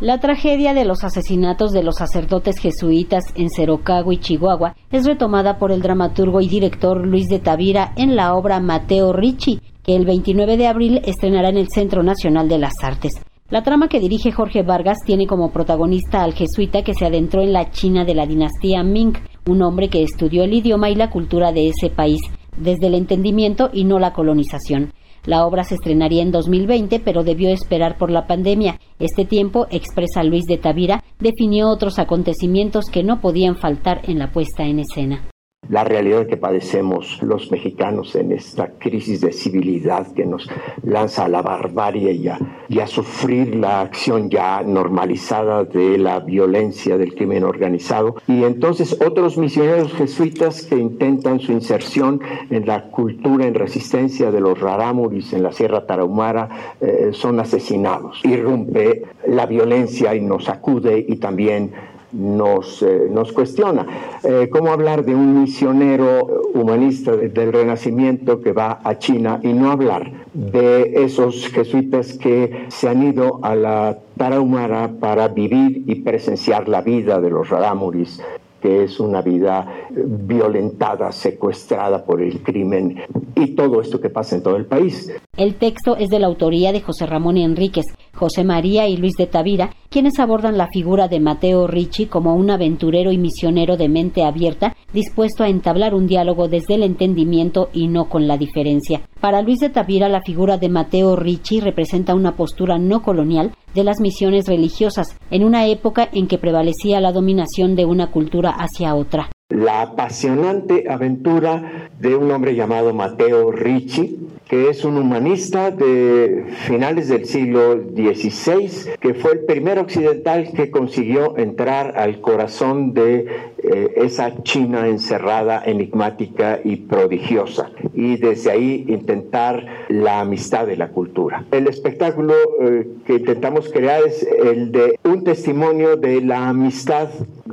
La tragedia de los asesinatos de los sacerdotes jesuitas en Cerocago y Chihuahua es retomada por el dramaturgo y director Luis de Tavira en la obra Mateo Ricci, que el 29 de abril estrenará en el Centro Nacional de las Artes. La trama que dirige Jorge Vargas tiene como protagonista al jesuita que se adentró en la China de la dinastía Ming, un hombre que estudió el idioma y la cultura de ese país, desde el entendimiento y no la colonización. La obra se estrenaría en 2020, pero debió esperar por la pandemia. Este tiempo, expresa Luis de Tavira, definió otros acontecimientos que no podían faltar en la puesta en escena la realidad que padecemos los mexicanos en esta crisis de civilidad que nos lanza a la barbarie y a, y a, sufrir la acción ya normalizada de la violencia del crimen organizado. Y entonces otros misioneros jesuitas que intentan su inserción en la cultura en resistencia de los rarámuris en la Sierra Tarahumara eh, son asesinados. Irrumpe la violencia y nos acude y también nos, eh, nos cuestiona. Eh, ¿Cómo hablar de un misionero humanista del Renacimiento que va a China y no hablar de esos jesuitas que se han ido a la Tarahumara para vivir y presenciar la vida de los Rarámuris que es una vida violentada, secuestrada por el crimen y todo esto que pasa en todo el país. El texto es de la autoría de José Ramón Enríquez, José María y Luis de Tavira, quienes abordan la figura de Mateo Ricci como un aventurero y misionero de mente abierta, dispuesto a entablar un diálogo desde el entendimiento y no con la diferencia. Para Luis de Tavira, la figura de Mateo Ricci representa una postura no colonial de las misiones religiosas, en una época en que prevalecía la dominación de una cultura hacia otra. La apasionante aventura de un hombre llamado Mateo Ricci, que es un humanista de finales del siglo XVI, que fue el primer occidental que consiguió entrar al corazón de eh, esa China encerrada, enigmática y prodigiosa, y desde ahí intentar la amistad de la cultura. El espectáculo eh, que intentamos crear es el de un testimonio de la amistad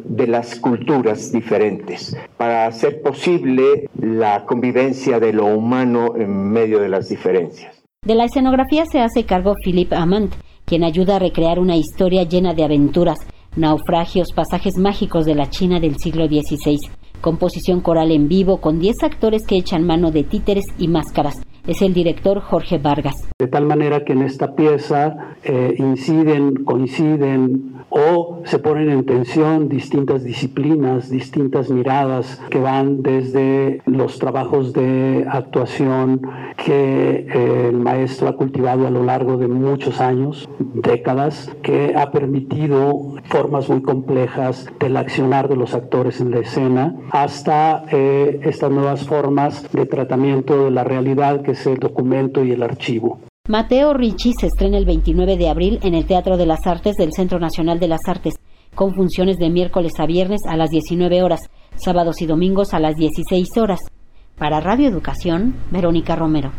de las culturas diferentes para hacer posible la convivencia de lo humano en medio de las diferencias. De la escenografía se hace cargo Philippe Amant, quien ayuda a recrear una historia llena de aventuras, naufragios, pasajes mágicos de la China del siglo XVI, composición coral en vivo con 10 actores que echan mano de títeres y máscaras. Es el director Jorge Vargas. De tal manera que en esta pieza eh, inciden, coinciden o se ponen en tensión distintas disciplinas, distintas miradas que van desde los trabajos de actuación que eh, el maestro ha cultivado a lo largo de muchos años, décadas, que ha permitido formas muy complejas del accionar de los actores en la escena, hasta eh, estas nuevas formas de tratamiento de la realidad que es el documento y el archivo. Mateo Ricci se estrena el 29 de abril en el Teatro de las Artes del Centro Nacional de las Artes, con funciones de miércoles a viernes a las 19 horas, sábados y domingos a las 16 horas. Para Radio Educación, Verónica Romero.